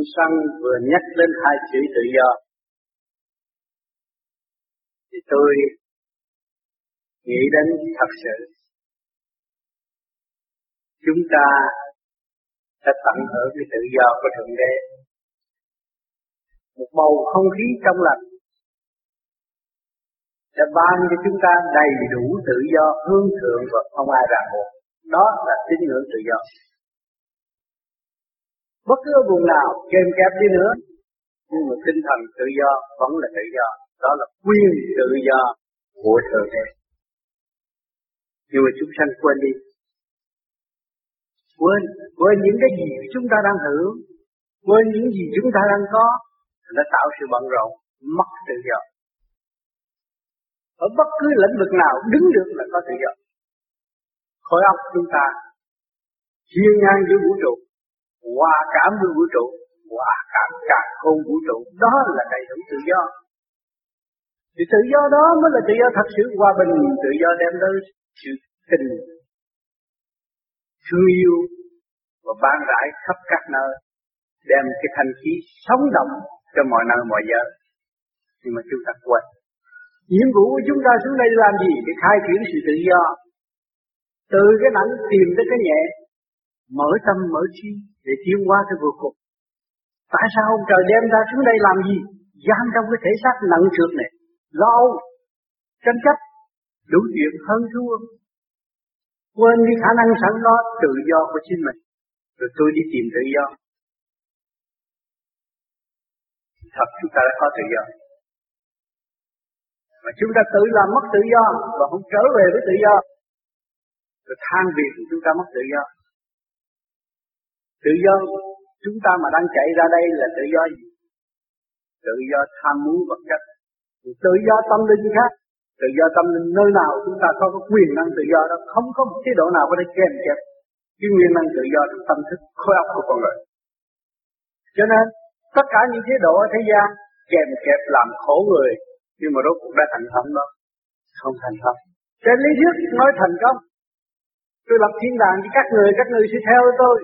Anh Sang vừa nhắc đến hai chữ tự do. Thì tôi nghĩ đến thật sự chúng ta đã tận hưởng cái tự do của Thượng Đế. Một bầu không khí trong lành đã ban cho chúng ta đầy đủ tự do hướng thượng và không ai ràng buộc. Đó là tín ngưỡng tự do. Bất cứ vùng nào kèm kẹp đi nữa, nhưng mà tinh thần tự do vẫn là tự do. Đó là quyền tự do của Thượng Đế. Nhưng mà chúng sanh quên đi. Quên, quên những cái gì chúng ta đang hưởng, quên những gì chúng ta đang có, nó tạo sự bận rộn, mất tự do. Ở bất cứ lĩnh vực nào đứng được là có tự do. Khối óc chúng ta chia ngang với vũ trụ, hòa cảm với vũ trụ, hòa cảm cả không vũ trụ, đó là đầy đủ tự do. Thì tự do đó mới là tự do thật sự. Hòa bình, tự do đem tới sự tình thương yêu và ban rãi khắp các nơi đem cái thanh khí sống động cho mọi nơi mọi giờ. Nhưng mà chúng ta quên. Nhiệm vụ của chúng ta xuống đây làm gì? Để khai triển sự tự do. Từ cái nặng tìm tới cái nhẹ mở tâm, mở trí để tiến qua cái vô cục tại sao ông trời đem ra xuống đây làm gì? Giam trong cái thể xác nặng trược này. Lo âu tranh chấp đủ chuyện hơn thua. Quên đi khả năng sẵn đó tự do của chính mình, rồi tôi đi tìm tự do. Thật, chúng ta đã có tự do. Mà chúng ta tự làm mất tự do, và không trở về với tự do. Rồi than việc chúng ta mất tự do tự do, chúng ta mà đang chạy ra đây là tự do gì? Tự do tham muốn vật chất. Tự do tâm linh khác. Tự do tâm linh nơi nào chúng ta có quyền năng tự do đó, không có một chế độ nào có thể kèm kẹp cái nguyên năng tự do trong tâm thức, khối óc của con người. Cho nên, tất cả những chế độ ở thế gian kèm kẹp làm khổ người, nhưng mà rốt cuộc đã thành công đó. Không thành công trên lý thuyết nói thành công. Tôi lập thiên đàng cho các người các người sẽ theo tôi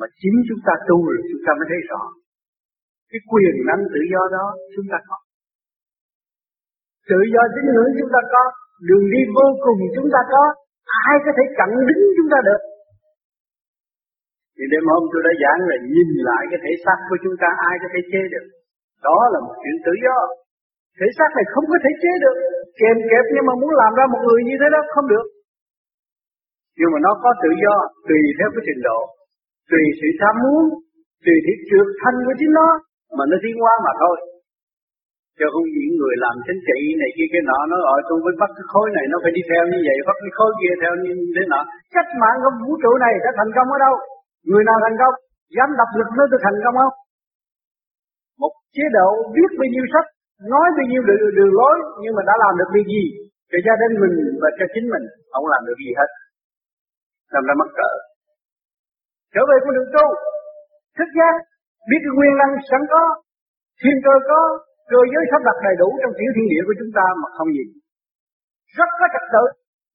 mà chính chúng ta tu rồi, chúng ta mới thấy rõ. Cái quyền năng tự do đó chúng ta có. Tự do tín ngưỡng chúng ta có, đường đi vô cùng chúng ta có, ai có thể chặn đứng chúng ta được? Thì đêm hôm tôi đã giảng là nhìn lại cái thể xác của chúng ta, ai có thể chế được? Đó là một chuyện tự do. Thể xác này không có thể chế được. Kèm kẹp nhưng mà muốn làm ra một người như thế đó không được. Nhưng mà nó có tự do tùy theo cái trình độ tùy sự tham muốn tùy thị trượt thanh của chính nó mà nó tiến hóa mà thôi. Cho không những người làm chính trị này kia cái nọ nó gọi tôi với bắt cái khối này nó phải đi theo như vậy bắt cái khối kia theo như thế nọ. Cách mạng của vũ trụ này đã thành công ở đâu? Người nào thành công? Dám đập lực nó được thành công không? Một chế độ viết bao nhiêu sách nói bao nhiêu đường, đường lối nhưng mà đã làm được việc gì? Cho gia đình mình và cho chính mình không làm được gì hết. Làm ra mắc cỡ trở về con đường tu. Thức giác, biết cái nguyên năng sẵn có, thiên cơ có, cơ giới sắp đặt đầy đủ trong tiểu thiên địa của chúng ta mà không nhìn rất có trật tự,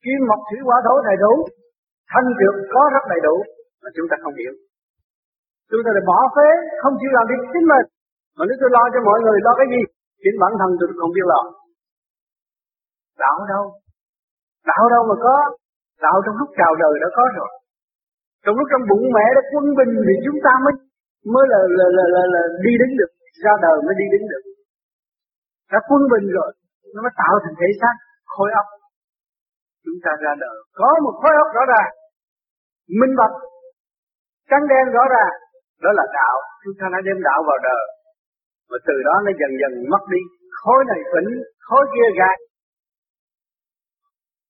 kim mộc thủy hỏa thổ đầy đủ, thanh trượt có rất đầy đủ mà chúng ta không hiểu. Chúng ta lại bỏ phế, không chỉ làm việc chính mình. Mà nếu tôi lo cho mọi người, lo cái gì? Chính bản thân tôi không biết lo. Đạo đâu? Đạo đâu mà có? Đạo trong lúc chào đời đã có rồi trong lúc trong bụng mẹ đã quân bình thì chúng ta mới mới là là, là, là, là đi đến được ra đời mới đi đến được. Đã quân bình rồi nó mới tạo thành thể xác khối óc. Chúng ta ra đời có một khối óc rõ ràng minh bạch trắng đen rõ ràng. Đó là đạo chúng ta đã đem đạo vào đời. Và từ đó nó dần dần mất đi khối này phỉnh khối kia gạt.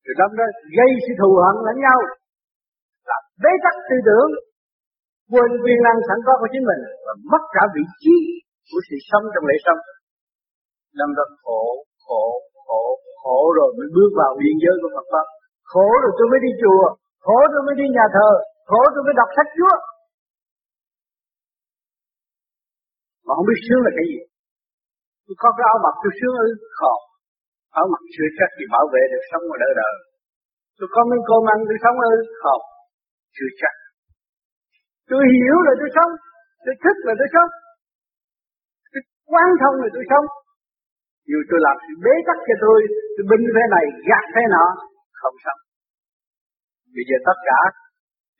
Rồi đó nó gây sự thù hận lẫn nhau bế tắc tư tưởng, quên quyền năng sẵn có của chính mình và mất cả vị trí của sự sống trong lễ sống. Đâm ra khổ khổ khổ khổ rồi mới bước vào biên giới của Phật pháp. Khổ rồi tôi mới đi chùa, khổ tôi mới đi nhà thờ, khổ tôi mới đọc sách Chúa. Mà không biết sướng là cái gì. Tôi có cái áo mặc, tôi sướng ư? Không. Áo mặc chưa chắc thì bảo vệ được sống ở đời đời tôi có miếng cơm ăn, tôi sống ư? Không chưa chắc Tôi hiểu là tôi sống. Tôi thích là tôi sống. Tôi quán thông là tôi sống. Dù tôi làm sự bế tắc cho tôi, tôi binh thế này, gạt thế nọ, không sống. Bây giờ tất cả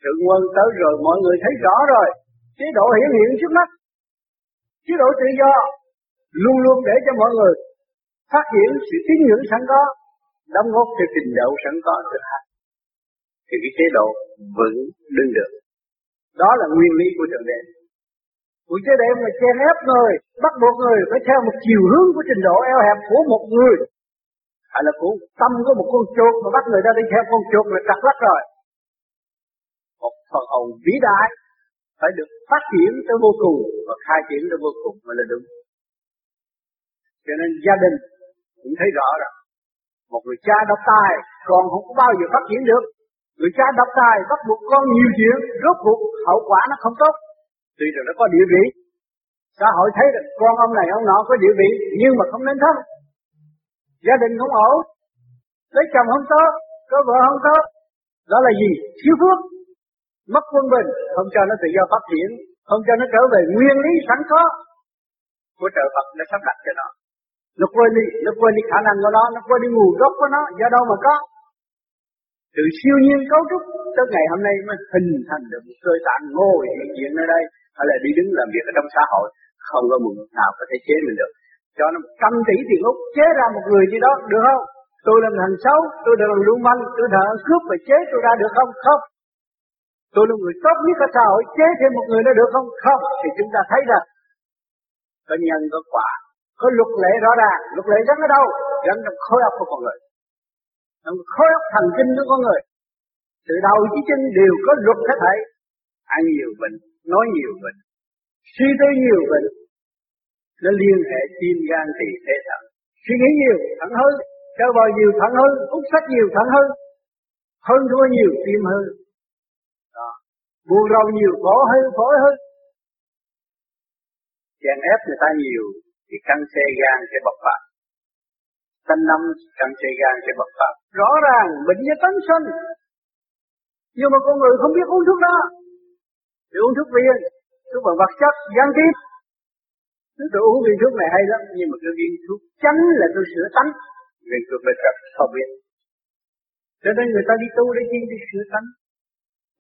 sự quân tới rồi mọi người thấy rõ rồi. Chế độ hiển hiện trước mắt. Chế độ tự do luôn luôn để cho mọi người phát hiện sự tín ngưỡng sẵn có, đóng góp cho trình độ sẵn có thực hành. Thì cái chế độ vững đứng được. Đó là nguyên lý của Thượng Đế. Của chế độ mà chen ép người, bắt buộc người phải theo một chiều hướng của trình độ eo hẹp của một người. Hay là của tâm của một con chuột mà bắt người ta đi theo con chuột là chặt lắc rồi. Một phần hồn vĩ đại phải được phát triển tới vô cùng và khai triển tới vô cùng mới là đúng. Cho nên gia đình cũng thấy rõ rồi. Một người cha độc tài còn không bao giờ phát triển được. Người cha độc tài bắt buộc con nhiều chuyện, rốt cuộc hậu quả nó không tốt. Tuy rằng nó có địa vị, xã hội thấy được con ông này ông nọ có địa vị nhưng mà không nên thân. Gia đình không ổn, lấy chồng không tốt, có vợ không tốt. Đó là gì? Thiếu phước, mất quân bình, không cho nó tự do phát triển, không cho nó trở về nguyên lý sẵn có của trời Phật đã sắp đặt cho nó nó quên đi nó quên đi khả năng của nó nó quên đi nguồn gốc của nó do đâu mà có từ siêu nhiên cấu trúc, tới ngày hôm nay mới hình thành được một cơ tạng ngồi hiện diện ở đây. Hay là đi đứng làm việc ở trong xã hội, không có một nào có thể chế mình được. Cho nó trăm tỷ tiền úc chế ra một người gì đó được không? Tôi làm thằng xấu tôi làm lưu manh tôi thợ cướp và chế tôi ra được không? Không. Tôi là người tốt nhất ở xã hội, chế thêm một người nó được không? Không. Thì chúng ta thấy rằng có nhân có quả, có luật lệ rõ ràng. Luật lệ gắn ở đâu? Gắn trong khối óc của con người khối óc thần kinh của con người, từ đầu chí chân đều có luật hết thảy. Ăn nhiều bệnh, nói nhiều bệnh, suy tư nhiều bệnh, nó liên hệ tim gan tỳ thể thận. Suy nghĩ nhiều, thận hư chơi bời nhiều thận hư, hút sách nhiều thận hư, hơn thua nhiều tim hư. Đó. buồn rầu nhiều, khổ hư phổi hư. Chèn ép người ta nhiều, thì căng xe gan sẽ bộc phát. Thanh năm cần xe gan sẽ bộc phát. Rõ ràng, bệnh như tánh sinh Nhưng mà con người không biết uống thuốc đó. Thì uống thuốc viên, Thuốc bằng vật chất, gián tiếp. Tôi uống viên thuốc này hay lắm, Nhưng mà cái viên thuốc chánh là tôi sửa tánh. Viên thuốc bệnh tật không biết Cho nên người ta đi tu để chi đi sửa tánh.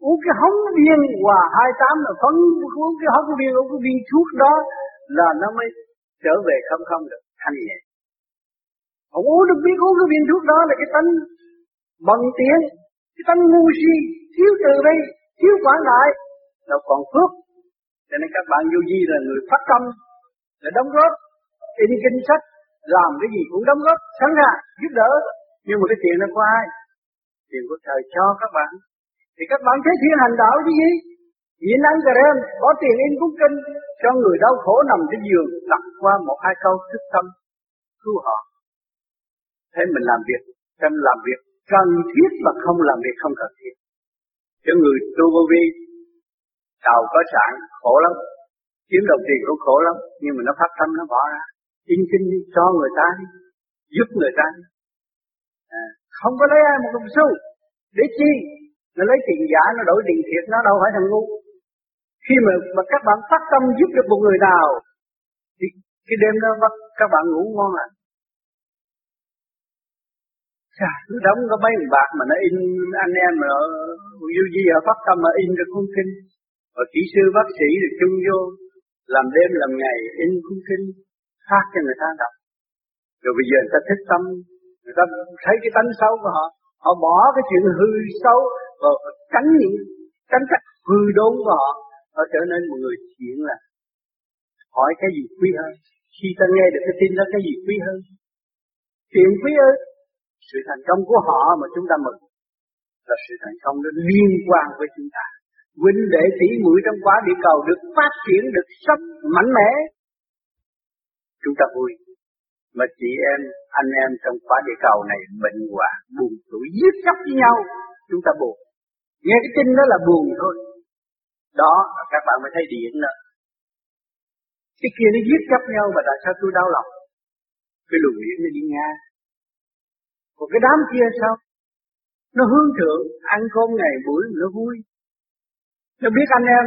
Uống cái hống viên hòa hai tám là phấn Uống cái hống viên, uống cái viên thuốc đó Là nó mới trở về không không được thanh nhẹ ông uống được biết uống cái viên thuốc đó là cái tánh bằng tiến, cái tánh ngu si thiếu từ bi thiếu quản lại. Đâu còn phước. Cho nên các bạn vô di là người phát tâm là đóng góp. In kinh sách làm cái gì cũng đóng góp sẵn sàng giúp đỡ. Nhưng mà cái tiền nó có ai? Tiền của trời cho các bạn. Thì các bạn thấy thiên hành đạo chứ gì? Nhịn ăn cà rem, có tiền in cuốn kinh cho người đau khổ nằm trên giường đặt qua một hai câu thức tâm cứu họ. Thế mình làm việc, xem làm việc cần thiết và không làm việc không cần thiết. Cho người tu vô vi, giàu có trạng khổ lắm, kiếm đồng tiền cũng khổ lắm, nhưng mà nó phát tâm nó bỏ ra, in kinh đi cho người ta đi, giúp người ta đi. À, không có lấy ai một đồng xu, để chi? Nó lấy tiền giả nó đổi tiền thiệt nó đâu phải thằng ngu khi mà mà các bạn phát tâm giúp được một người nào thì cái đêm đó các bạn ngủ ngon à Chà, cứ đóng có mấy bạc mà nó in anh em mà du di ở phát tâm mà in được cuốn kinh và kỹ sư bác sĩ được chung vô làm đêm làm ngày in cuốn kinh phát cho người ta đọc. Rồi bây giờ người ta thích tâm người ta thấy cái tánh xấu của họ họ bỏ cái chuyện hư xấu và tránh những tránh cách hư đốn của họ họ trở nên một người thiện là hỏi cái gì quý hơn? Khi ta nghe được cái tin đó cái gì quý hơn? Chuyện quý hơn sự thành công của họ mà chúng ta mừng là sự thành công nó liên quan với chúng ta. Huynh đệ tỷ muội trong quả địa cầu được phát triển, được sống mạnh mẽ. Chúng ta vui mà chị em, anh em trong quả địa cầu này bệnh hoạn, buồn tuổi, giết chóc với nhau, chúng ta buồn. Nghe cái tin đó là buồn thôi. Đó các bạn mới thấy điện đó. cái kia nó giết chóc nhau mà tại sao tôi đau lòng? Cái luồng điện nó đi ngang còn cái đám kia sao? Nó hướng thượng, ăn cơm ngày buổi nó vui. Nó biết anh em,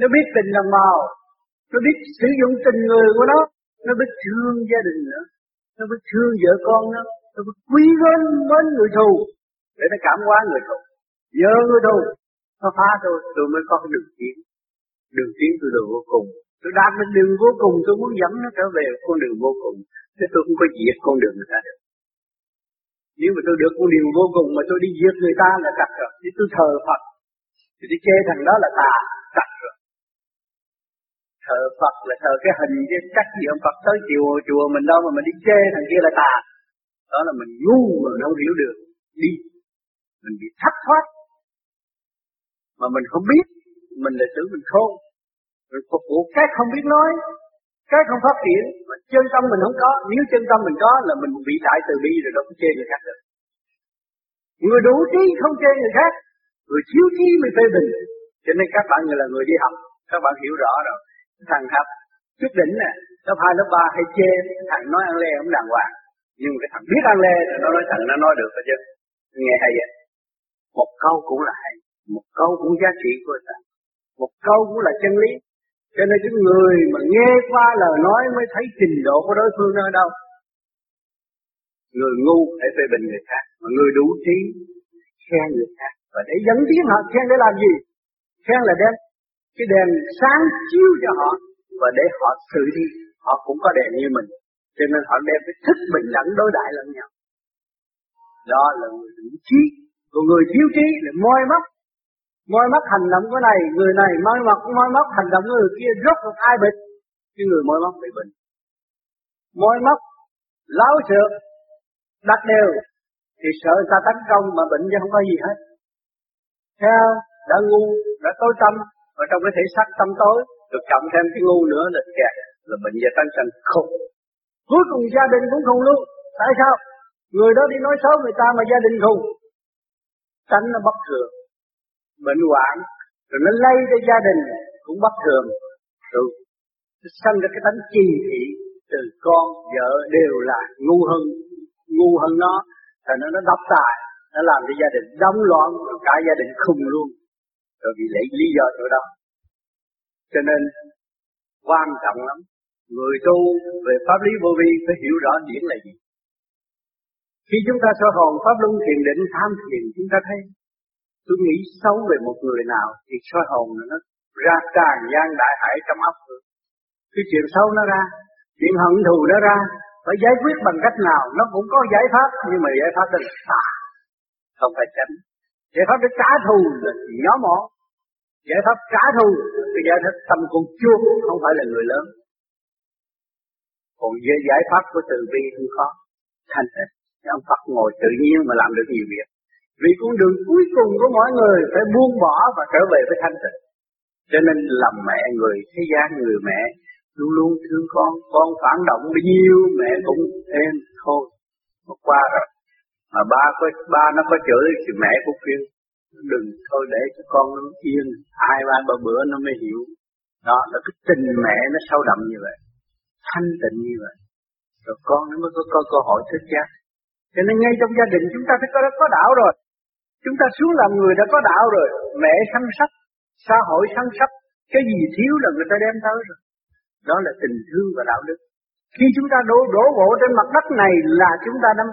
nó biết tình đồng bào nó biết sử dụng tình người của nó nó biết thương gia đình nữa, nó biết thương vợ con nó nó biết quý mến mến người thù, để nó cảm hóa người thù. Nhớ người thù, nó phá tôi tôi mới có cái đường tiến. Đường tiến tôi đường vô cùng. Tôi đạt đến đường vô cùng, tôi muốn dẫn nó trở về con đường vô cùng. Thế tôi không có diệt con đường người ta được nếu mà tôi được một điều vô cùng mà tôi đi giết người ta là chặt rồi. Thì tôi thờ Phật. Thì đi chê thằng đó là tà. Chặt rồi. Thờ Phật là thờ cái hình, cái cách gì ông Phật tới chùa chùa mình đâu mà mình đi chê thằng kia là tà. Đó là mình ngu mà mình không hiểu được. Đi. Mình bị thất thoát. Mà mình không biết. Mình là tưởng mình khôn. Mình phục vụ cái không biết nói cái không phát triển, mà chân tâm mình không có. Nếu chân tâm mình có là mình bị đại từ bi rồi đâu có chê người khác được. Người đủ trí không chê người khác. Người thiếu trí mới phê bình. Cho nên các bạn người là người đi học, các bạn hiểu rõ rồi. Thằng học chút đỉnh nè, lớp hai, lớp ba hay chê, thằng nói ăn lê không đàng hoàng. Nhưng cái thằng biết ăn lê nó nói thằng nó nói được rồi chứ. Nghe hay vậy? Một câu cũng là hay, một câu cũng giá trị của thằng một câu cũng là chân lý cho nên cái người mà nghe qua lời nói mới thấy trình độ của đối phương ở đâu? Người ngu phải phê bình người khác, mà người đủ trí khen người khác. Và để dẫn tiến họ, khen để làm gì? Khen là đem cái đèn sáng chiếu cho họ, và để họ xử đi họ cũng có đèn như mình, cho nên họ đem cái thức bình đẳng đối đại lẫn nhau. Đó là người đủ trí. Còn người thiếu trí là môi mắt moi mắt hành động của này, người này moi mắt moi mắt hành động của người kia rất là ai bệnh? Cái người moi mắt bị bệnh. Moi mắt láo xược đặt đều, thì sợ người ta tấn công mà bệnh chứ không có gì hết. Theo đã ngu, đã tối tâm và trong cái thể xác tâm tối được cộng thêm cái ngu nữa là kẹt, là bệnh về tăng sanh khùng. Cuối cùng gia đình cũng khùng luôn. Tại sao? Người đó đi nói xấu người ta mà gia đình khùng. Tánh nó bất thường bệnh hoạn, rồi nó lây cho gia đình, cũng bất thường. Rồi nó sanh ra cái tánh chi thị từ con, vợ đều là ngu hơn ngu hơn nó thành nó nó độc tài, nó làm cho gia đình đóng loạn cả gia đình khùng luôn. Rồi vì lấy lý do chỗ đó. Cho nên, quan trọng lắm, người tu về pháp lý vô vi phải hiểu rõ điển là gì. Khi chúng ta soi hồn, pháp luân thiền định, tham thiền, chúng ta thấy tôi nghĩ xấu về một người nào thì soi hồn nó ra tràn gian đại hải trong óc tôi. Cái chuyện xấu nó ra, chuyện hận thù nó ra, phải giải quyết bằng cách nào nó cũng có giải pháp, nhưng mà giải pháp đó là tà không phải chánh giải pháp để trả thù là nhỏ mọn giải pháp trả thù cái giải pháp tâm con chuột, không phải là người lớn. Còn giải pháp của từ bi không có thành tịnh ông Phật ngồi tự nhiên mà làm được nhiều việc vì con đường cuối cùng của mọi người phải buông bỏ và trở về với thanh tịnh cho nên làm mẹ người thế gian người mẹ luôn luôn thương con con phản động bao nhiêu mẹ cũng êm thôi. Nó qua rồi mà ba có ba nó có chửi thì mẹ cũng kêu đừng thôi để cho con nó yên hai ba ba bữa nó mới hiểu. Đó là cái tình mẹ nó sâu đậm như vậy thanh tịnh như vậy. Rồi con nó mới có, có cơ hội thức giác. Cho nên ngay trong gia đình chúng ta phải có có đạo rồi chúng ta xuống làm người đã có đạo rồi. Mẹ săn sóc, xã hội săn sóc, cái gì thiếu là người ta đem tới rồi. Đó là tình thương và đạo đức. Khi chúng ta đổ đổ bộ trên mặt đất này là chúng ta đã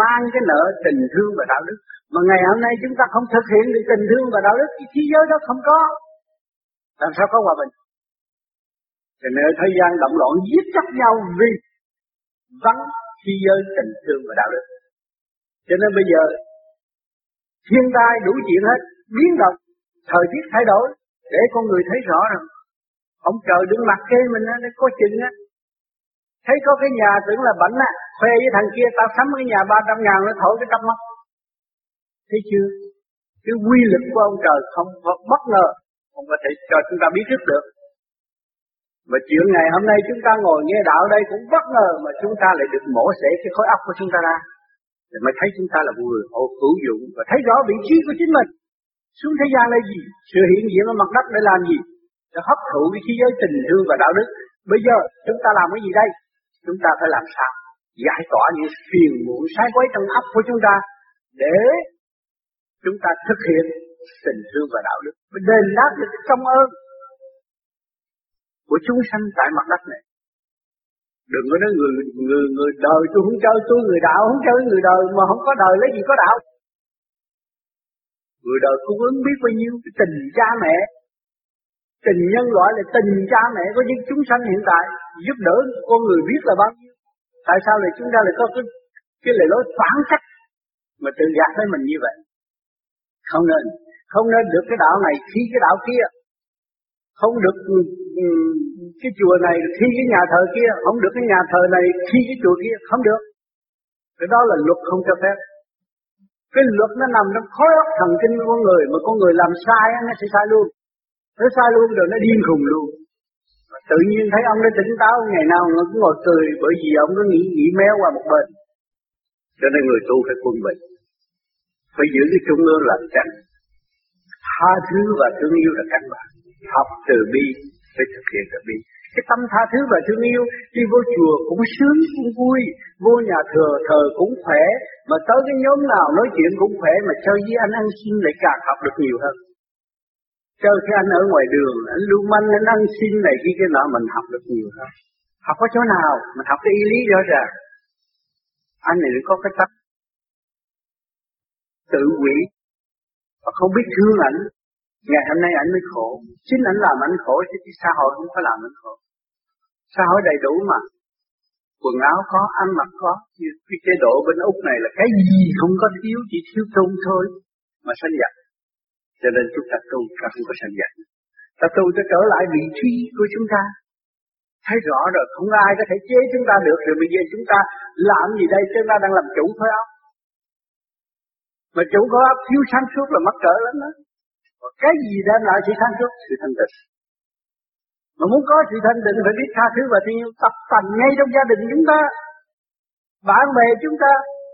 mang cái nợ tình thương và đạo đức. Mà ngày hôm nay chúng ta không thực hiện được tình thương và đạo đức thì thế giới đó không có. Làm sao có hòa bình? Thì nên thời gian động loạn giết chóc nhau vì vắng thế giới tình thương và đạo đức. Cho nên bây giờ thiên tai đủ chuyện hết biến động thời tiết thay đổi để con người thấy rõ rồi ông trời đứng mặt kê mình á, có chừng á. Thấy có cái nhà tưởng là bệnh á, khoe với thằng kia tao sắm cái nhà 300 ngàn nó thổi cái tâm mắt. Thấy chưa? Cái quy lực của ông trời không bất ngờ, không có thể cho chúng ta biết trước được. Mà chuyện ngày hôm nay chúng ta ngồi nghe đạo đây cũng bất ngờ mà chúng ta lại được mổ xẻ cái khối óc của chúng ta ra. Để mới thấy chúng ta là người hộ hữu dụng và thấy rõ vị trí của chính mình. Xuống thế gian là gì? Sự hiện diện ở mặt đất để làm gì? Để hấp thụ cái khí giới tình thương và đạo đức. Bây giờ, chúng ta làm cái gì đây? Chúng ta phải làm sao? Giải tỏa những phiền muộn sai quấy trong ấp của chúng ta để chúng ta thực hiện tình thương và đạo đức. Đền đáp được công ơn của chúng sanh tại mặt đất này. Đừng có nói người người người đời tôi không chơi tôi người đạo không chơi người đời mà không có đời lấy gì có đạo. Người đời cung ứng biết bao nhiêu tình cha mẹ. Tình nhân loại là tình cha mẹ của những chúng sanh hiện tại Giúp đỡ con người biết là bao nhiêu. Tại sao lại chúng ta lại có cái, cái lời nói phản cách Mà tự gạt với mình như vậy? Không nên Không nên được cái đạo này khi cái đạo kia không được ừ, ừ, cái chùa này khi cái nhà thờ kia, Không được cái nhà thờ này khi cái chùa kia, Không được. Cái đó là luật không cho phép. Cái luật nó nằm trong khối óc thần kinh của con người, mà con người làm sai nó sẽ sai luôn. Nó sai luôn rồi nó điên khùng luôn. Tự nhiên thấy ông nó tỉnh táo, ngày nào nó cũng ngồi cười, bởi vì ông nó nghĩ nghĩ méo qua một bên. Cho nên người tu phải quân bình. Phải giữ cái trung ương làm tránh tha thứ và thương yêu là căn bản học từ bi phải thực hiện từ bi. Cái tâm tha thứ và thương yêu đi vô chùa cũng sướng, cũng vui. Vô nhà thờ thờ cũng khỏe. Mà tới cái nhóm nào nói chuyện cũng khỏe, mà chơi với anh ăn xin lại càng học được nhiều hơn. Chơi với anh ở ngoài đường, anh lưu manh, anh ăn xin này kia, cái nọ mình học được nhiều hơn. Học có chỗ nào? Mình học cái ý lý rõ ràng. Anh này có cái tâm tự quỷ. Và không biết thương ảnh ngày hôm nay anh mới khổ. Chính anh làm anh khổ, chứ xã hội không có làm anh khổ. Xã hội đầy đủ mà. Quần áo có, ăn mặc có. Như cái chế độ bên úc này là cái gì không có thiếu, chỉ thiếu tôn thôi. Mà sanh giận cho nên chúng ta tu ta không có sanh giận ta tu ta trở lại vị trí của chúng ta. Thấy rõ rồi, không ai có thể chế chúng ta được. Rồi bây giờ chúng ta làm gì đây? Chúng ta đang làm chủ khối óc. Mà chủ khối óc thiếu sáng suốt là mất cỡ lắm đó cái gì đem lại sự sáng suốt sự thanh tịnh mà muốn có sự thanh định phải biết tha thứ và thương yêu tập tành ngay trong gia đình chúng ta. Bạn bè chúng ta,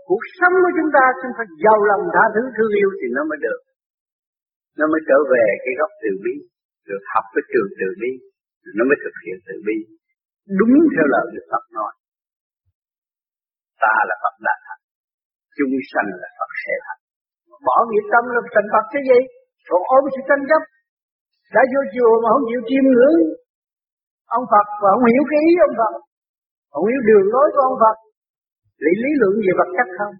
cuộc sống của chúng ta chúng ta giàu lòng tha thứ thương yêu thì nó mới được. Nó mới trở về cái gốc từ bi, được học cái trường từ bi, nó mới thực hiện từ bi. Đúng theo lời Đức Phật nói. Ta là Phật đã thành, chúng sanh là Phật sẽ thành. Bỏ nghiệp tâm là thành Phật cái gì? Còn ôm sự tranh chấp, đã vô chùa mà không chịu chiêm ngưỡng. Ông Phật và không hiểu cái ý ông Phật. Không hiểu đường lối của ông Phật. Lý lý luận về vật chất không?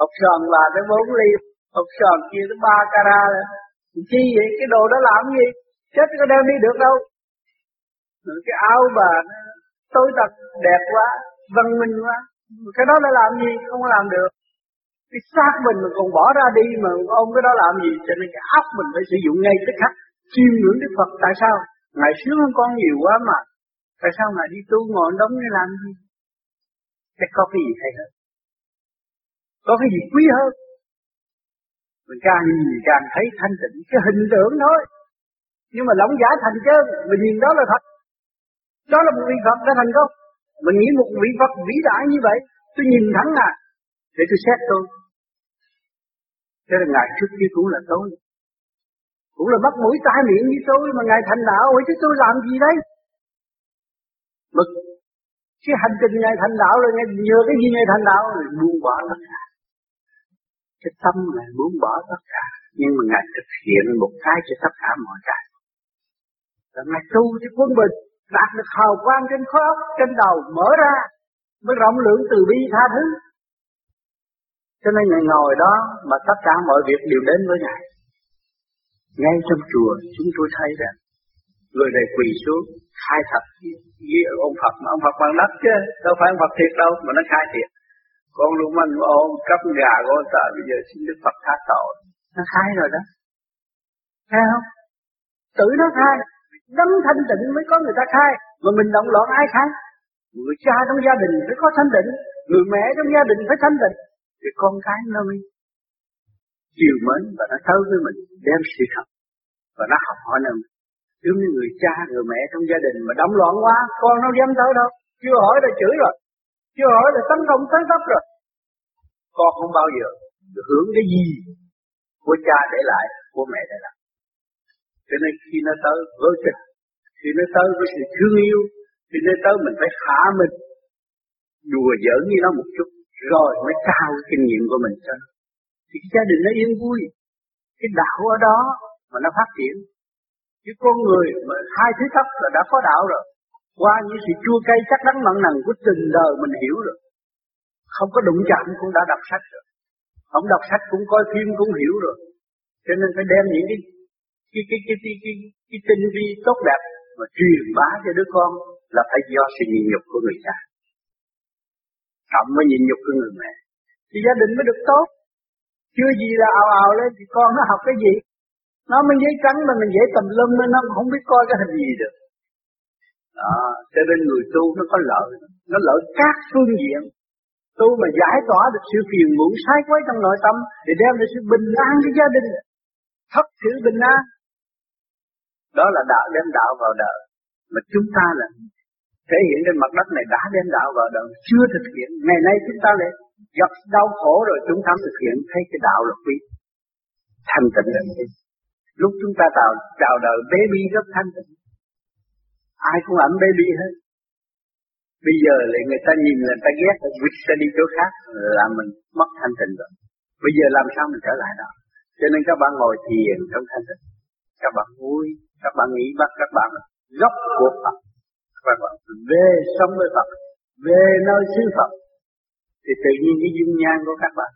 Học sòn là tới bốn ly học sòn kia tới ba cara là chi vậy? Cái đồ đó làm gì? Chết có đem đi được đâu. Cái áo bà tối tật đẹp quá văn minh quá. Cái đó đã làm gì? Không làm được cái xác mình mà còn bỏ ra đi mà ông cái đó làm gì cho nên cái óc mình phải sử dụng ngay tức khắc chiêm ngưỡng Đức Phật tại sao Ngài sướng hơn con nhiều quá mà. Tại sao Ngài đi tu ngồi đóng để làm gì? Chắc có cái gì hay hơn. Có cái gì quý hơn. Mình càng nhìn càng thấy thanh tịnh cái hình tượng thôi. Nhưng mà lỏng giả thành chân, mình nhìn đó là thật. Đó là một vị Phật đã thành công. Mình nghĩ một vị Phật vĩ đại như vậy, tôi nhìn thẳng à, để tôi xét tôi. Thế là Ngài trước kia cũng là tôi cũng là bắt mũi tai miệng như tôi mà ngài thành đạo vậy chứ tôi làm gì đấy mà cái hành trình ngài thành đạo là ngài nhờ cái gì ngài thành đạo? Là buông bỏ tất cả. Cái tâm là buông bỏ tất cả. Nhưng mà ngài thực hiện một cái cho tất cả mọi cái. Là ngài tu cho quân bình đạt được hào quang trên khó, trên đầu mở ra mới rộng lượng từ bi tha thứ cho nên ngài ngồi đó mà tất cả mọi việc đều đến với ngài. Ngay trong chùa, chúng tôi thấy rằng, người này quỳ xuống, khai thật với ông Phật mà ông Phật bằng đất chứ, đâu phải ông Phật thiệt đâu, mà nó khai thiệt. Con luôn mình ôm cấp gà con ta bây giờ xin Đức Phật tha tội. Nó khai rồi đó. Khai không? Tự nó khai. Đấng thanh tịnh mới có người ta khai. Mà mình động loạn ai khai? Người cha trong gia đình phải có thanh tịnh, người mẹ trong gia đình phải thanh tịnh thì con cái nó mới chiều mến và nó tới với mình, đem sự thật và nó học hỏi mình giống như người cha, người mẹ trong gia đình mà đóng loạn quá, con nó dám tới đâu? Chưa hỏi là chửi rồi. Chưa hỏi là tấn công tấn tấp rồi. Con không bao giờ được hưởng cái gì của cha để lại, của mẹ để lại. Cho nên khi nó tới với tình khi nó tới với sự thương yêu, khi nó tới mình phải hạ mình, đùa giỡn như nó một chút rồi mới trao kinh nghiệm của mình cho nó thì cái gia đình nó yên vui cái đạo ở đó mà nó phát triển chứ con người mà hai thứ thấp là đã có đạo rồi. Qua những sự chua cay chắc đắng mặn nặng của tình đời mình hiểu rồi. Không có đụng chạm cũng đã đọc sách rồi. Không đọc sách cũng coi phim cũng hiểu rồi. Cho nên phải đem những cái cái cái cái cái cái, cái, cái tinh vi tốt đẹp mà truyền bá cho đứa con là phải do sự nhịn nhục của người cha. Cộng với nhịn nhục của người mẹ. Thì gia đình mới được tốt. Chưa gì là ào ào lên thì con nó học cái gì? Nó mới giấy trắng mà mình dễ tầm lum nó không biết coi cái hình gì được. Đó, cho nên người tu nó có lợi, nó lợi các phương diện. Tu mà giải tỏa được sự phiền muộn sai quấy trong nội tâm thì đem được sự bình an cho gia đình. Thất sự bình an. Đó là đạo đem đạo vào đời. Mà chúng ta là thể hiện trên mặt đất này đã đem đạo vào đời, chưa thực hiện. Ngày nay chúng ta lại gặp đau khổ rồi chúng ta thực hiện thấy cái đạo là quý. Thanh tịnh là quý. Lúc chúng ta chào, chào đời bé bi rất thanh tịnh. Ai cũng ẩm bé bi hết. Bây giờ lại người ta nhìn người ta ghét, vịt ta đi chỗ khác là mình mất thanh tịnh rồi. Bây giờ làm sao mình trở lại đó? Cho nên các bạn ngồi thiền trong thanh tịnh. Các bạn vui, các bạn nghĩ bắt các bạn gốc của Phật. Các bạn về sống với Phật, về nơi xứ Phật. Thì tự nhiên cái dung nhan của các bạn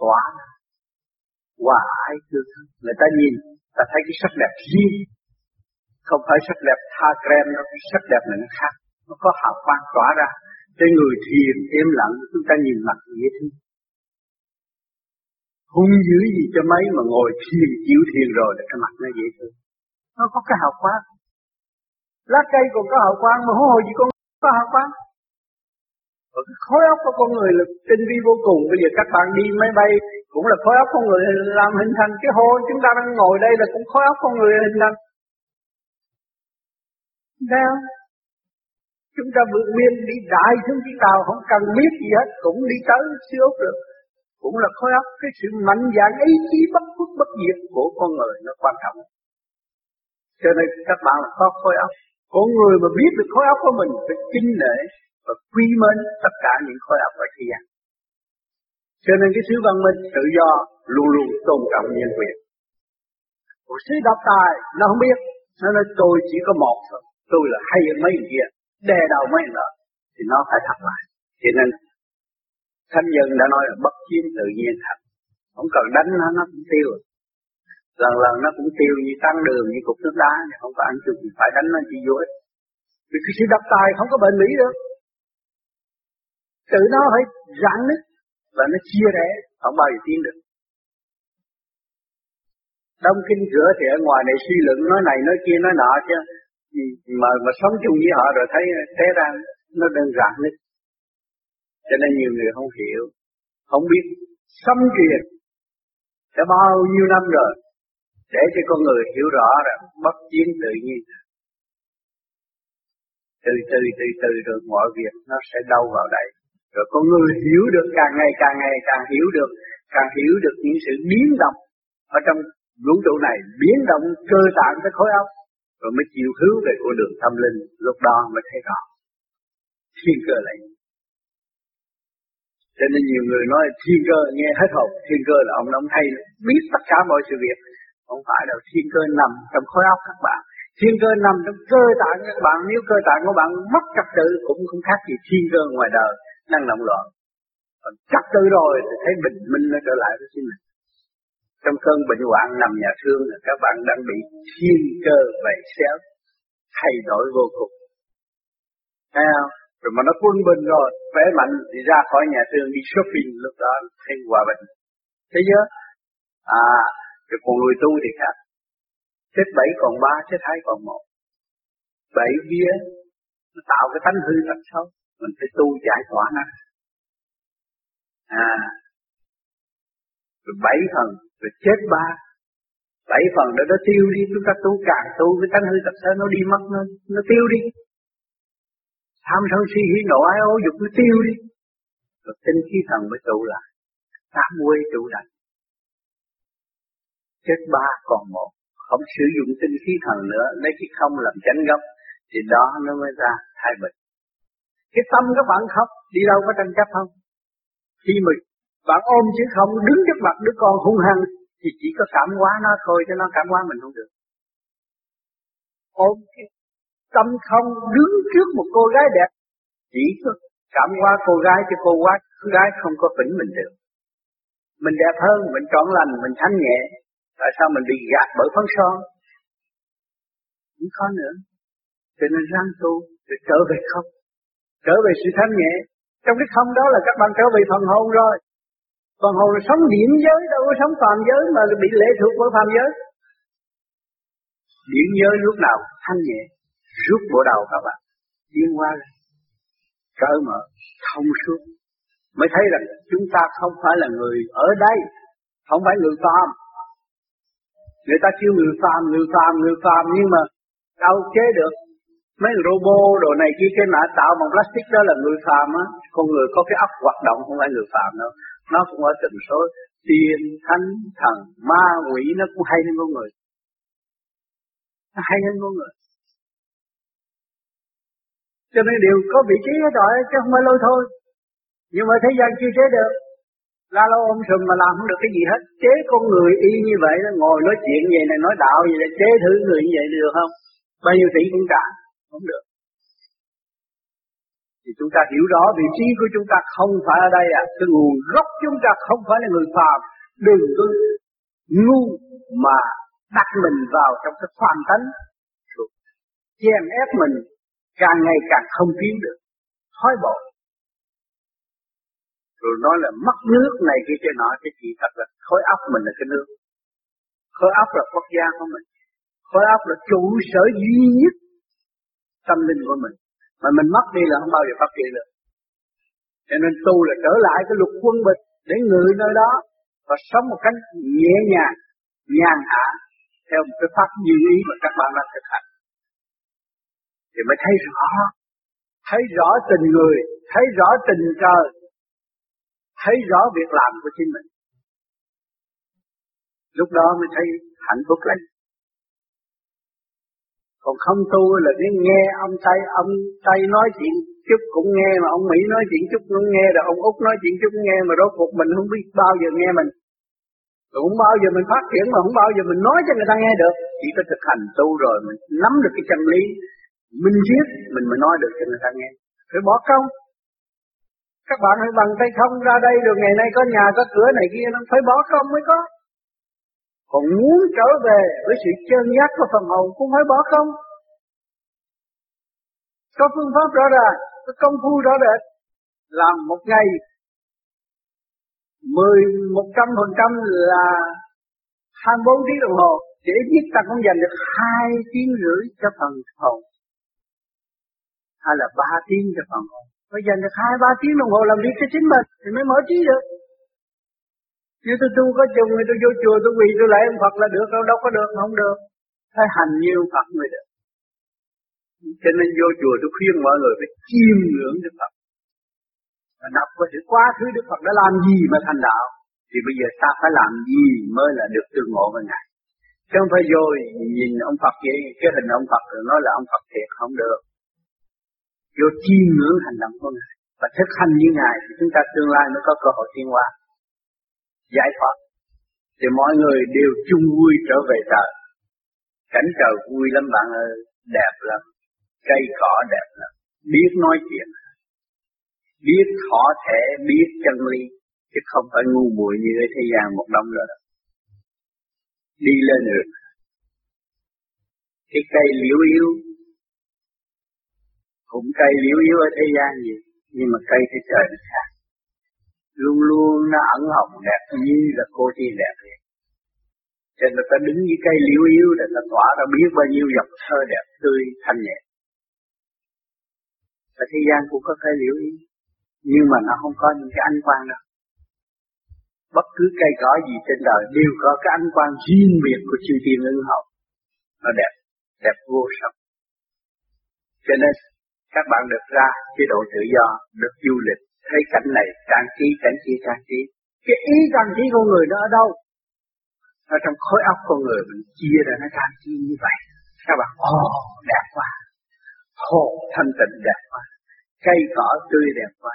tỏa hòa ái thương người ta nhìn ta thấy cái sắc đẹp riêng. Không phải sắc đẹp tha krem nó cái sắc đẹp này nó khác. Nó có hào quang tỏa ra. Cái người thiền im lặng chúng ta nhìn mặt dễ thương. Hung dữ gì cho mấy mà ngồi thiền chịu thiền rồi là cái mặt nó dễ thương. Nó có cái hào quang lá cây còn có hào quang mà huống hồ gì con có hào quang và cái khối óc của con người là tinh vi vô cùng bây giờ các bạn đi máy bay cũng là khối óc con người làm hình thành cái hồ chúng ta đang ngồi đây là cũng khối óc con người hình thành Thấy Chúng ta vượt biên, đi đại xuống chiếc tàu không cần biết gì hết, cũng đi tới siêu ốc được. Cũng là khối óc, cái sự mạnh dạn, ý chí bất khuất bất diệt của con người nó quan trọng. Cho nên các bạn là có khối óc. Con người mà biết được khối óc của mình phải kinh nể và quy mến tất cả những khối óc ở thế gian. Cho nên cái sứ văn minh tự do luôn luôn tôn trọng nhân quyền. Một sứ độc tài nó không biết, nó nói tôi chỉ có một thôi tôi là hay hơn mấy người kia đè đầu mấy người đó thì nó phải thật lại cho nên thánh nhân đã nói là bất chiến tự nhiên thật không cần đánh nó nó cũng tiêu lần lần nó cũng tiêu như tăng đường, như cục nước đá không phải ăn chung phải đánh nó chỉ vô ích vì cái sự đập tài không có bệnh lý được tự nó phải rạn nứt và nó chia rẽ, không bao giờ tiến được. Đông kinh rửa thì ở ngoài này suy luận, nói này, nói kia, nói nọ chứ. Mà mà sống chung với họ rồi thấy thế ra, nó đơn giản nhất cho nên nhiều người không hiểu, không biết xâm truyền đã bao nhiêu năm rồi để cho con người hiểu rõ rằng bất chiến tự nhiên. Từ từ từ từ rồi mọi việc nó sẽ đâu vào đây rồi con người hiểu được, càng ngày càng ngày, càng hiểu được, càng hiểu được những sự biến động ở trong vũ trụ này. Biến động cơ tạng cái khối óc, rồi mới chịu hướng về con đường tâm linh. Lúc đó mới thấy rõ. Thiên cơ lại cho nên nhiều người nói thiên cơ, nghe hết hồn, thiên cơ là ông ông hay, biết tất cả mọi sự việc không phải đâu, thiên cơ nằm trong khối óc các bạn. Thiên cơ nằm trong cơ tạng các bạn. Nếu cơ tạng của bạn mất trật tự cũng không khác gì thiên cơ ngoài đời, năng động loạn. Còn trật tự rồi thì thấy bình minh nó trở lại với chính mình. Trong cơn bệnh hoạn nằm nhà thương là các bạn đang bị thiên cơ vậy xéo, thay đổi vô cùng. Thấy không? Rồi mà nó quân bình rồi, khỏe mạnh thì ra khỏi nhà thương đi shopping lúc đó thêm hòa bình. Thế chứ à rồi còn người tu thì khác. Chết bảy còn ba chết hai còn một. Bảy bia nó tạo cái tánh hư thật xấu. Mình phải tu giải tỏa nó à. Rồi bảy phần, rồi chết ba. Bảy phần đó, nó tiêu đi, chúng ta tu càng tu, cái tánh hư tập sâu nó đi mất, nó nó tiêu đi. Tham sân si, hỉ nộ ái ố dục, nó tiêu đi. Rồi tinh khí thần mới tụ lại. Tám quê tụ lại chết ba, còn một. Không sử dụng tinh khí thần nữa lấy cái không làm chánh gốc, thì đó nó mới ra thay bệnh cái tâm các bạn khóc, đi đâu có tranh chấp không? Khi mà bạn ôm chứ không, đứng trước mặt đứa con hung hăng, thì chỉ có cảm hóa nó thôi cho nó cảm hóa mình không được. ôm cái tâm không, đứng trước một cô gái đẹp, chỉ có cảm hóa cô gái cho cô quá cô gái không có phỉnh mình được. Mình đẹp hơn, mình trọn lành, mình thanh nhẹ tại sao mình bị gạt bởi phấn son? Không có nữa. Cho nên răng tu để trở về không. Trở về sự thanh nhẹ. Trong cái không đó là các bạn trở về phần hồn rồi. Phần hồn là sống điểm giới, đâu có sống phàm giới mà bị lệ thuộc bởi phàm giới. Điểm giới lúc nào thanh nhẹ, rút bộ đầu các bạn. Tiến qua cởi mở, thông suốt. Mới thấy rằng chúng ta không phải là người ở đây. Không phải người phàm người ta kêu người phàm người phàm người phàm, nhưng mà đâu chế được. Mấy robot đồ này kia, cái nã tạo bằng plastic đó là người phàm á. Con người có cái óc hoạt động, không phải người phàm đâu. Nó cũng ở tần số tiên, thánh, thần, ma, quỷ, nó cũng hay hơn con người. Nó hay hơn con người. Cho nên đều có vị trí ở rồi chứ không phải lôi thôi. Nhưng mà thế gian chưa chế được la lô ôm sùm mà làm không được cái gì hết. Chế con người y như vậy nó ngồi nói chuyện vậy này, nói đạo vậy là chế thứ người như vậy được không? Bao nhiêu tỷ cũng trả, không được. Thì chúng ta hiểu rõ vị trí của chúng ta không phải ở đây à. Cái nguồn gốc chúng ta không phải là người phàm. Đừng có ngu mà đặt mình vào trong cái phàm tánh. Chèn ép mình, càng ngày càng không tiến được. Thói bộ rồi nói là mất nước này kia kia nọ, cái gì thật là khối óc mình là cái nước. Khối óc là quốc gia của mình. Khối óc là trụ sở duy nhất tâm linh của mình. Mà mình mất đi là không bao giờ phát triển được. Cho nên tu là trở lại cái luật quân bình để ngự nơi đó và sống một cách nhẹ nhàng, nhàn hạ theo một cái pháp như ý mà các bạn đang thực hành. Thì mới thấy rõ thấy rõ tình người, thấy rõ tình trời thấy rõ việc làm của chính mình. Lúc đó mới thấy hạnh phúc lành còn không tu là cái nghe ông tây ông tây nói chuyện chút cũng nghe, mà ông mỹ nói chuyện chút cũng nghe, rồi ông úc nói chuyện chút cũng nghe, mà rốt cuộc mình không biết bao giờ nghe mình. Rồi không bao giờ mình phát triển, mà không bao giờ mình nói cho người ta nghe được. Chỉ có thực hành tu rồi mình nắm được cái chân lý, minh triết, mình mới nói được cho người ta nghe. Phải bỏ công các bạn hãy bằng tay không ra đây rồi ngày nay có nhà, có cửa này kia, nó phải bỏ không mới có. Còn muốn trở về với sự chân giác của phần hồn cũng phải bỏ không. Có phương pháp rõ ràng, có công phu rõ rệt. Làm một ngày, mười, một trăm phần trăm là hai bốn tiếng đồng hồ để biết ta cũng dành được hai tiếng rưỡi cho phần hồn, hay là ba tiếng cho phần hồn phải dành được hai, ba tiếng đồng hồ làm việc cho chính mình, thì mới mở trí được. Như tôi tu có chừng người tôi vô chùa tôi quỳ tôi lại ông Phật là được, đâu đâu có được, không được. Phải hành nhiều Phật mới được. Cho nên vô chùa tôi khuyên mọi người phải chiêm ngưỡng Đức Phật. Và đọc qua sự quá khứ Đức Phật đã làm gì mà thành đạo? Thì bây giờ ta phải làm gì mới là được tương ngộ với Ngài? Chứ không phải vô nhìn ông Phật vậy, cái hình ông Phật rồi nói là ông Phật thiệt, không được vô chiêm ngưỡng hành động của Ngài và thực hành như Ngài thì chúng ta tương lai mới có cơ hội tiến hóa. Giải thoát. Thì mọi người đều chung vui trở về trời. Cảnh trời vui lắm bạn ơi, đẹp lắm. Cây cỏ đẹp lắm. Biết nói chuyện. Biết thọ thể, biết chân lý. Chứ không phải ngu muội như ở thế gian một đông rồi đi lên được. Cái cây liễu yếu cũng cây liễu yếu ở thế gian gì, nhưng mà cây thế trời nó khác. Luôn luôn nó ẩn hồng đẹp như là cô tiên đẹp vậy. Cho nên ta đứng với cây liễu yếu để ta tỏa ra biết bao nhiêu dòng thơ đẹp tươi thanh nhẹ. Và thế gian cũng có cây liễu yếu, nhưng mà nó không có những cái anh quang đâu. Bất cứ cây cỏ gì trên đời đều có cái anh quang riêng biệt của chư thiên ứng hậu. Nó đẹp đẹp vô song. Cho nên các bạn được ra chế độ tự do được du lịch. Thấy cảnh này trang trí cảnh kia trang trí. Cái ý trang trí con người nó ở đâu? Ở trong khối óc con người mình chia ra nó trang trí như vậy. Các bạn ồ oh, đẹp quá. Hồ thanh tịnh đẹp quá. Cây cỏ tươi đẹp quá.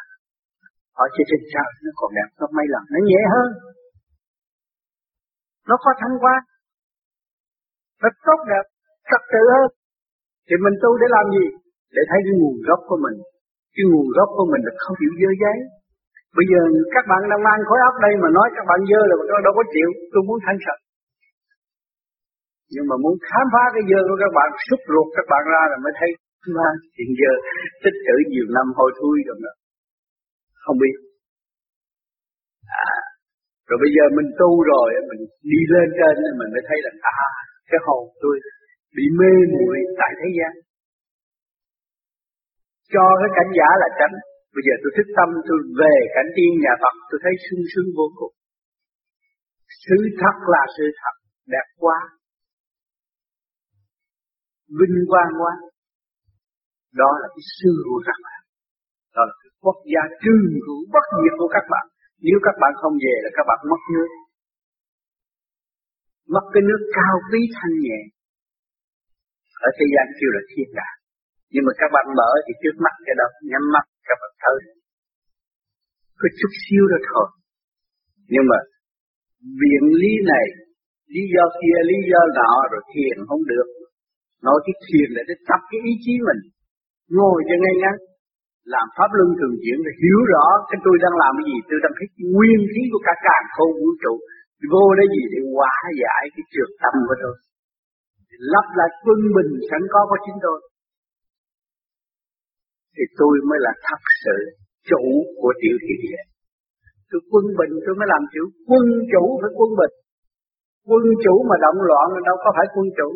Họ chỉ trên trời nó còn đẹp gấp mấy lần nó nhẹ hơn. Nó có thanh quan nó tốt đẹp trật tự hơn. Thì mình tu để làm gì để thấy cái nguồn gốc của mình. Cái nguồn gốc của mình là không chịu dơ giấy bây giờ các bạn đang mang khối óc đây mà nói các bạn dơ là tôi đâu có chịu. Tôi muốn thanh sạch. Nhưng mà muốn khám phá cái dơ của các bạn xúc ruột các bạn ra là mới thấy mà hiện giờ tích trữ nhiều năm hồi thui rồi đó. Không biết. À, rồi bây giờ mình tu rồi mình đi lên trên mình mới thấy là à cái hồn tôi bị mê muội tại thế gian cho cái cảnh giả là tránh. Bây giờ tôi thức tâm, tôi về cảnh tiên nhà Phật, tôi thấy sung sướng vô cùng. Sự thật là sự thật, đẹp quá. Vinh quang quá. Đó là cái sư của các bạn. Đó là cái quốc gia trường hữu bất diệt của các bạn. Nếu các bạn không về là các bạn mất nước. Mất cái nước cao quý thanh nhẹ. Ở thế gian kêu là thiên đàng nhưng mà các bạn mở thì trước mắt cái đó, nhắm mắt, các bạn thở. Có chút xíu đó thôi. Nhưng mà viện lý này, lý do kia, lý do nọ rồi thiền không được. Nói cái thiền là để tập cái ý chí mình. Ngồi cho ngay ngắn, làm pháp luân thường chuyển để hiểu rõ cái tôi đang làm cái gì. Tôi đang thấy nguyên khí của cả càng không vũ trụ. Vô đấy gì để hóa giải cái trượt tâm của tôi. Lắp lại quân bình sẵn có của chính tôi thì tôi mới là thật sự chủ của tiểu thiên địa. Tôi quân bình, tôi mới làm chủ. Quân chủ phải quân bình. Quân chủ mà động loạn đâu có phải quân chủ.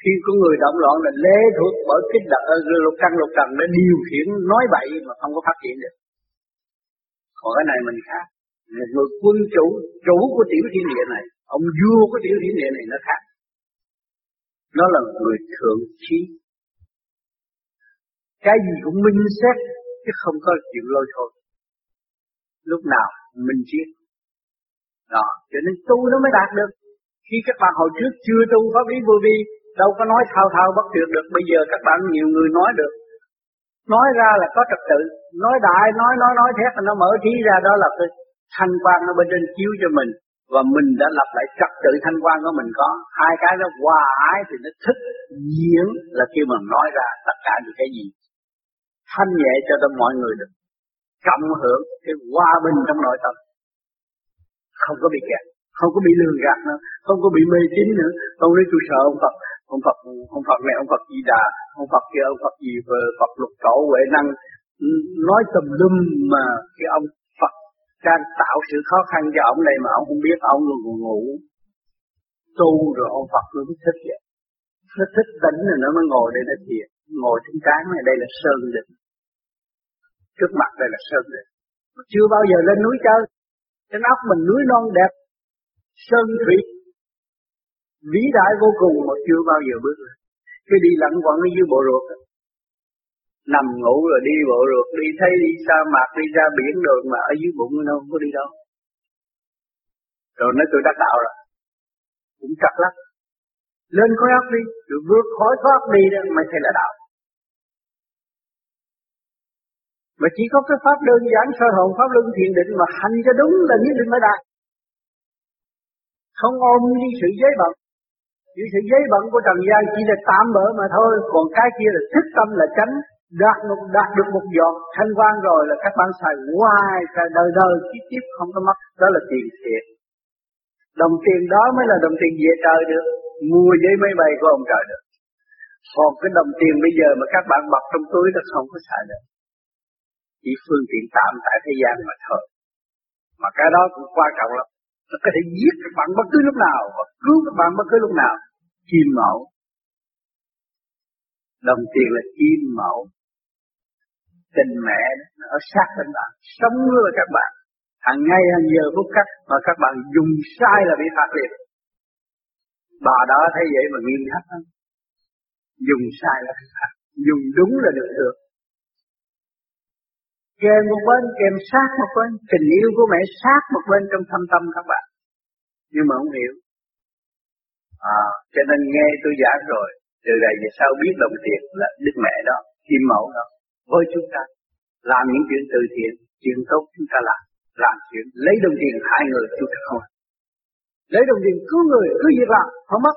Khi có người động loạn là lê thuộc bởi cái đợt lục căn, lục trần để điều khiển, nói bậy mà không có phát triển được. Còn cái này mình khác. Người quân chủ chủ của tiểu thiên địa này, ông vua của tiểu thiên địa này nó khác. Nó là người thượng trí cái gì cũng minh xét, chứ không có chuyện lôi thôi. Lúc nào minh triết đó, cho nên tu nó mới đạt được. Khi các bạn hồi trước chưa tu pháp lý vô vi, đâu có nói thao thao bất tuyệt được. Bây giờ các bạn nhiều người nói được. Nói ra là có trật tự. Nói đại, nói nói nói thét, nó mở trí ra, đó là cái thanh quan ở bên trên chiếu cho mình. Và mình đã lập lại trật tự thanh quan của mình có. Hai cái nó hòa ái thì nó thích diễn là khi mình nói ra tất cả những cái gì thanh nhẹ cho tất mọi người được. Cộng hưởng cái hòa bình trong nội tâm. Không có bị kẹt, không có bị lường gạt nữa, không có bị mê tín nữa. Không nói tôi sợ ông Phật ông Phật ông Phật này, ông Phật gì đà, ông Phật kia, ông Phật gì vừa Phật lục tổ huệ năng. Nói tùm lum mà cái ông Phật đang tạo sự khó khăn cho ông này mà ông không biết, ông luôn còn ngủ. Tu rồi ông Phật nó mới thích vậy nó thích tỉnh rồi nó mới ngồi đây nó thiền. Ngồi trên trán này, đây là sơn định trước mặt đây là sơn định chưa bao giờ lên núi chơi. Trên óc mình núi non đẹp, sơn thủy, vĩ đại vô cùng mà chưa bao giờ bước lên. Cứ đi lặng quẩn ở dưới bộ ruột nằm ngủ rồi đi bộ ruột, đi thấy đi sa mạc, đi ra biển đường mà ở dưới bụng nó không có đi đâu. Rồi nói tôi đã tạo rồi. Cũng chặt lắm. Lên khối óc đi, rồi vượt khỏi khối óc đi đó mới thấy là đạo. Mà chỉ có cái pháp đơn giản, sơ hồn, pháp luân thiền định mà hành cho đúng là nhất định mới đạt. Không ôm đi sự giấy bận. Những sự giấy bận của trần gian chỉ là tạm bỡ mà thôi. Còn cái kia là thức tâm là tránh đạt một, đạt được một giọt, thanh quan rồi là các bạn xài hoài cả đời đời tiếp tiếp không có mất. Đó là tiền thiệt. Đồng tiền đó mới là đồng tiền về trời được. Mua giấy máy bay của ông trời được. Còn cái đồng tiền bây giờ mà các bạn bọc trong túi nó không có xài được chỉ phương tiện tạm tại thế gian mà thôi. Mà cái đó cũng quan trọng lắm. Nó có thể giết các bạn bất cứ lúc nào và cứu các bạn bất cứ lúc nào. Kim mẫu. Đồng tiền là kim mẫu. Tình mẹ nó ở sát bên bạn. Sống với các bạn. Hàng ngày, hàng giờ, phút cách mà các bạn dùng sai là bị phạt liền. Bà đó thấy vậy mà nghiêm khắc lắm. Dùng sai là phạt. Dùng đúng là được được kèm một bên kèm sát một bên tình yêu của mẹ sát một bên trong thâm tâm các bạn. Nhưng mà không hiểu. À, cho nên nghe tôi giảng rồi từ đây về sau biết đồng tiền là đức mẹ đó kim mẫu đó với chúng ta làm những chuyện từ thiện chuyện tốt chúng ta làm làm chuyện lấy đồng tiền hại người chúng ta không lấy đồng tiền cứu người cứu việc làm không mất.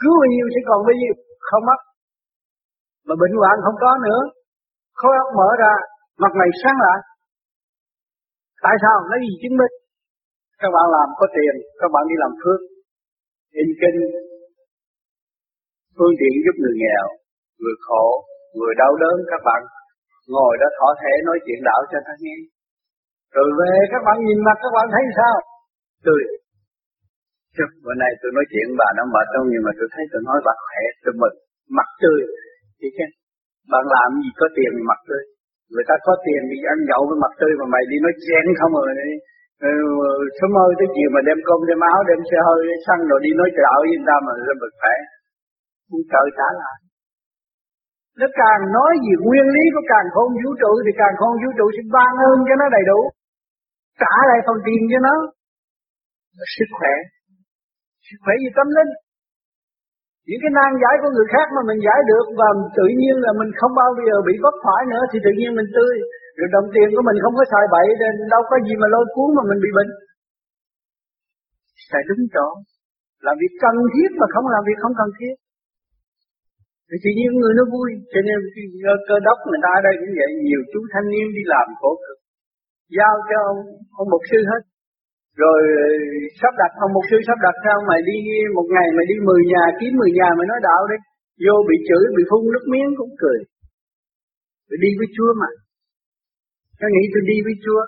Cứu bao nhiêu sẽ còn bao nhiêu không mất. Mà bệnh hoạn không có nữa. Khối óc mở ra mặt mày sáng lại. Tại sao? Lấy gì chứng minh? Các bạn làm có tiền, các bạn đi làm phước. In kinh phương tiện giúp người nghèo, người khổ, người đau đớn, các bạn ngồi đó thỏ thể nói chuyện đạo cho ta nghe. Rồi về, các bạn nhìn mặt, các bạn thấy sao? Tươi Chứ bữa nay tôi nói chuyện, bà nó mệt đâu nhưng mà tôi thấy tôi nói bà khỏe, tôi mừng mặt tươi thì chứ bạn làm gì có tiền, mặt tươi người ta có tiền thì ăn nhậu với mặt tươi mà mày đi nói chén không rồi ừ, sớm hơi tới chiều mà đem cơm đem áo đem xe hơi xăng rồi đi nói chợ với người ta mà ra bực phải cũng trời trả lại. Nó càng nói gì nguyên lý của càng không vũ trụ thì càng không vũ trụ sẽ ban ơn cho nó đầy đủ. Trả lại phần tiền cho nó. Sức khỏe. Sức khỏe gì tâm linh những cái nan giải của người khác mà mình giải được và tự nhiên là mình không bao giờ bị vấp phải nữa thì tự nhiên mình tươi. Rồi đồng tiền của mình không có xài bậy nên đâu có gì mà lôi cuốn mà mình bị bệnh. Xài đúng chỗ. Làm việc cần thiết mà không làm việc không cần thiết. Thì tự nhiên người nó vui cho nên cơ đốc người ta ở đây cũng vậy nhiều chú thanh niên đi làm khổ cực. Giao cho ông ông mục sư hết rồi, sắp đặt, ông mục sư sắp đặt sao mày đi một ngày mày đi 10 nhà, kiếm 10 nhà mày nói đạo đi. Vô bị chửi, bị phun nước miếng cũng cười. Rồi đi với Chúa mà. Nó nghĩ tôi đi với Chúa.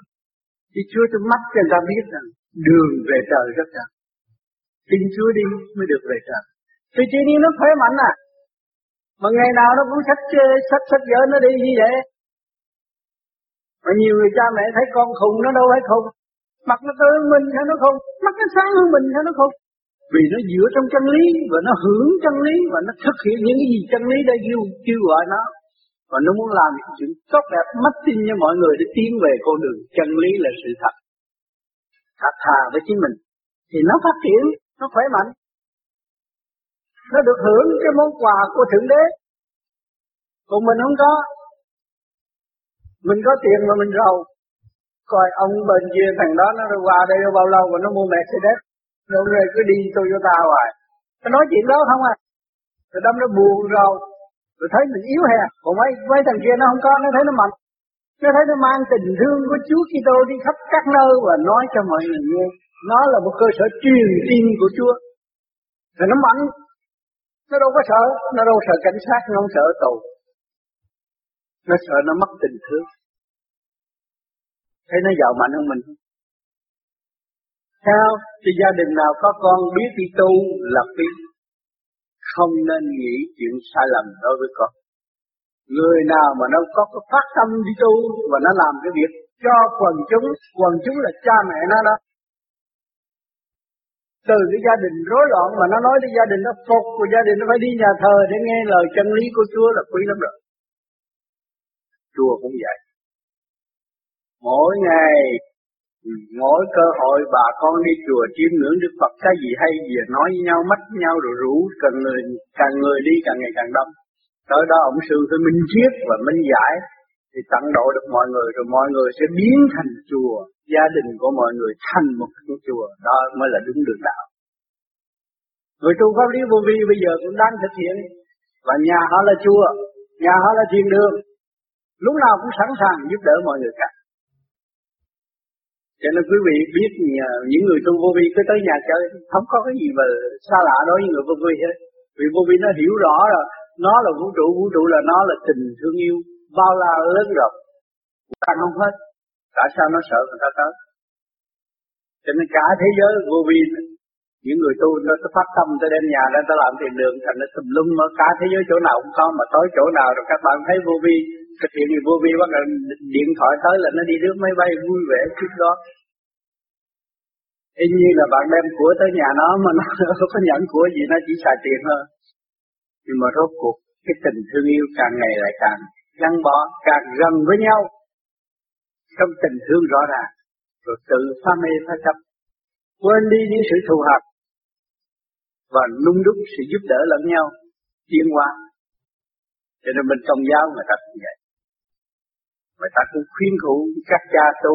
Đi Chúa tôi mắt cho người ta biết rằng đường về trời rất gần tin Chúa đi mới được về trời. Thì chỉ đi nó khỏe mạnh à. Mà ngày nào nó cũng sách sách sách vở nó đi như vậy. Mà nhiều người cha mẹ thấy con khùng nó đâu phải khùng. Mặt nó tơ hơn mình hay nó không? Mắt nó sáng hơn mình hay nó không? Vì nó dựa trong chân lý Và nó hưởng chân lý Và nó thực hiện những cái gì chân lý đã kêu, kêu gọi nó. Và nó muốn làm những chuyện tốt đẹp Mất tin cho mọi người để tiến về con đường Chân lý là sự thật. Thật thà với chính mình Thì nó phát triển Nó khỏe mạnh. Nó được hưởng cái món quà của Thượng Đế. Còn mình không có. Mình có tiền mà mình giàu coi ông bên kia thằng đó nó qua đây bao lâu mà nó mua Mercedes rồi rồi cứ đi Toyota hoài. Nó nói chuyện đó không à? Rồi đâm nó buồn rồi. Rồi thấy mình yếu hè. Còn mấy mấy thằng kia nó không có, nó thấy nó mạnh. Nó thấy nó mang tình thương của Chúa Kitô đi khắp các nơi và nói cho mọi người nghe. Nó là một cơ sở truyền tin của Chúa. Rồi nó mạnh. Nó đâu có sợ. Nó đâu sợ cảnh sát, nó không sợ tù. Nó sợ nó mất tình thương thấy nó giàu mạnh hơn mình sao? Thì gia đình nào có con biết đi tu là biết. Không nên nghĩ chuyện sai lầm đối với con. Người nào mà nó có cái phát tâm đi tu và nó làm cái việc cho quần chúng quần chúng là cha mẹ nó đó. Từ cái gia đình rối loạn mà nó nói đến gia đình nó phục của gia đình nó phải đi nhà thờ để nghe lời chân lý của Chúa là quý lắm rồi. Chùa cũng vậy mỗi ngày, mỗi cơ hội bà con đi chùa chiêm ngưỡng Đức Phật, cái gì hay gì, nói với nhau mất nhau, rồi rủ càng người càng người đi càng ngày càng đông. Tới đó ông sư phải minh triết và minh giải, thì tận độ được mọi người, rồi mọi người sẽ biến thành chùa. Gia đình của mọi người thành một cái chùa, đó mới là đúng đường đạo. Người tu pháp lý vô vi bây giờ cũng đang thực hiện, và nhà họ là chùa, nhà họ là thiền đường. Lúc nào cũng sẵn sàng giúp đỡ mọi người cả cho nên quý vị biết à, những người tu vô vi cứ tới nhà chơi, không có cái gì mà xa lạ đối với người vô vi hết. Vì vô vi nó hiểu rõ rồi nó là vũ trụ vũ trụ là nó là tình thương yêu bao la lớn rộng. Ta không hết. Tại sao nó sợ người ta tới? Cho nên cả thế giới vô vi, những người tu nó sẽ phát tâm tới đem nhà ra ta làm tiền đường, thành nó tùm lum ở cả thế giới chỗ nào cũng có, mà tới chỗ nào rồi các bạn thấy vô vi thực hiện điều vô vi bắt đầu điện thoại tới là nó đi nước máy bay vui vẻ trước đó. Y như là bạn đem của tới nhà nó mà nó không có nhận của gì, nó chỉ xài tiền thôi. Nhưng mà rốt cuộc, cái tình thương yêu càng ngày lại càng gắn bó, càng gần với nhau. Trong tình thương rõ ràng, rồi tự pha mê pha chấp, quên đi những sự thù hận và nung đúc sự giúp đỡ lẫn nhau, tiến hóa. Cho nên bên công giáo người ta cũng vậy người ta cũng khuyên khủ các cha tu,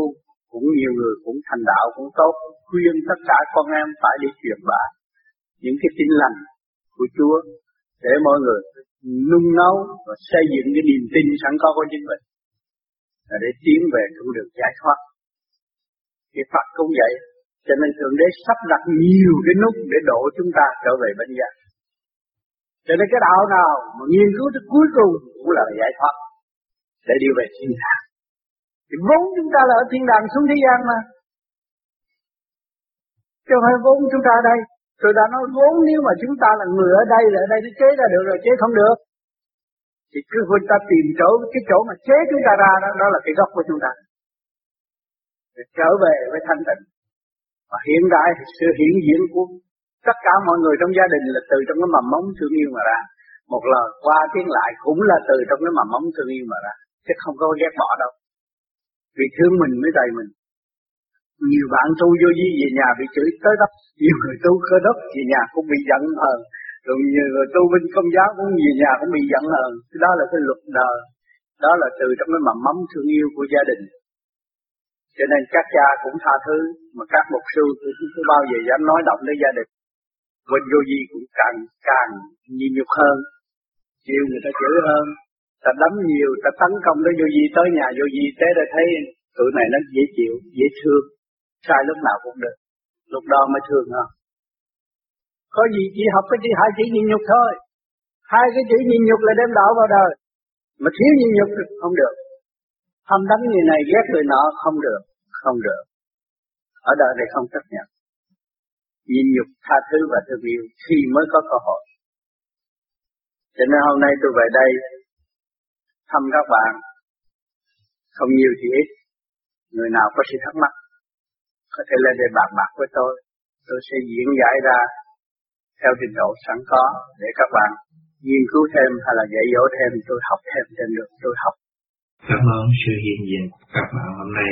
cũng nhiều người cũng thành đạo cũng tốt, khuyên tất cả con em phải đi truyền bá những cái tin lành của Chúa để mọi người nung nấu và xây dựng cái niềm tin sẵn có của chính mình là để tiến về con đường giải thoát. Thì Phật cũng vậy, cho nên Thượng Đế sắp đặt nhiều cái nút để độ chúng ta trở về bên giác cho nên cái đạo nào mà nghiên cứu tới cuối cùng cũng là giải thoát để đi về thiên đàng thì vốn chúng ta là ở thiên đàng xuống thế gian mà. Chứ không phải vốn chúng ta ở đây. Tôi đã nói vốn nếu mà chúng ta là người ở đây là ở đây nó chế ra được rồi chế không được. Thì cứ người ta tìm chỗ, cái chỗ mà chế chúng ta ra đó đó là cái gốc của chúng ta. Để trở về với thanh tịnh. Và hiện đại sự hiện diện của tất cả mọi người trong gia đình là từ trong cái mầm móng thương yêu mà ra. Một lời qua tiếng lại cũng là từ trong cái mầm móng thương yêu mà ra chứ không có ghét bỏ đâu. Vì thương mình mới dạy mình. Nhiều bạn tu vô di về nhà bị chửi tới đất, nhiều người tu cơ đất, về nhà cũng bị giận hờn. Rồi nhiều người tu bên công giáo cũng về nhà cũng bị giận hờn. Đó là cái luật đời. Đó là từ trong cái mầm mắm thương yêu của gia đình. Cho nên các cha cũng tha thứ, mà các mục sư cũng không bao giờ dám nói động đến gia đình. Bên vô di cũng càng càng nhiều nhục hơn. Chịu người ta chửi hơn ta đấm nhiều, ta tấn công tới vô gì tới nhà vô gì tế đây thấy tụi này nó dễ chịu, dễ thương. Sai lúc nào cũng được. Lúc đó mới thương hơn. Có gì chỉ học cái chữ hai chữ nhịn nhục thôi. Hai cái chữ nhịn nhục là đem đạo vào đời. Mà thiếu nhịn nhục không được. Không đánh người này, ghét người nọ, không được không được. Ở đời này không chấp nhận. Nhịn nhục, tha thứ và thương yêu thì mới có cơ hội. Cho nên hôm nay tôi về đây thăm các bạn. Không nhiều thì ít. Người nào có sự thắc mắc, có thể lên đây bàn bạc với tôi. Tôi sẽ diễn giải ra theo trình độ sẵn có để các bạn nghiên cứu thêm hay là dạy dỗ thêm. Tôi học thêm trên được, tôi học. Cảm ơn sự hiện diện của các bạn hôm nay.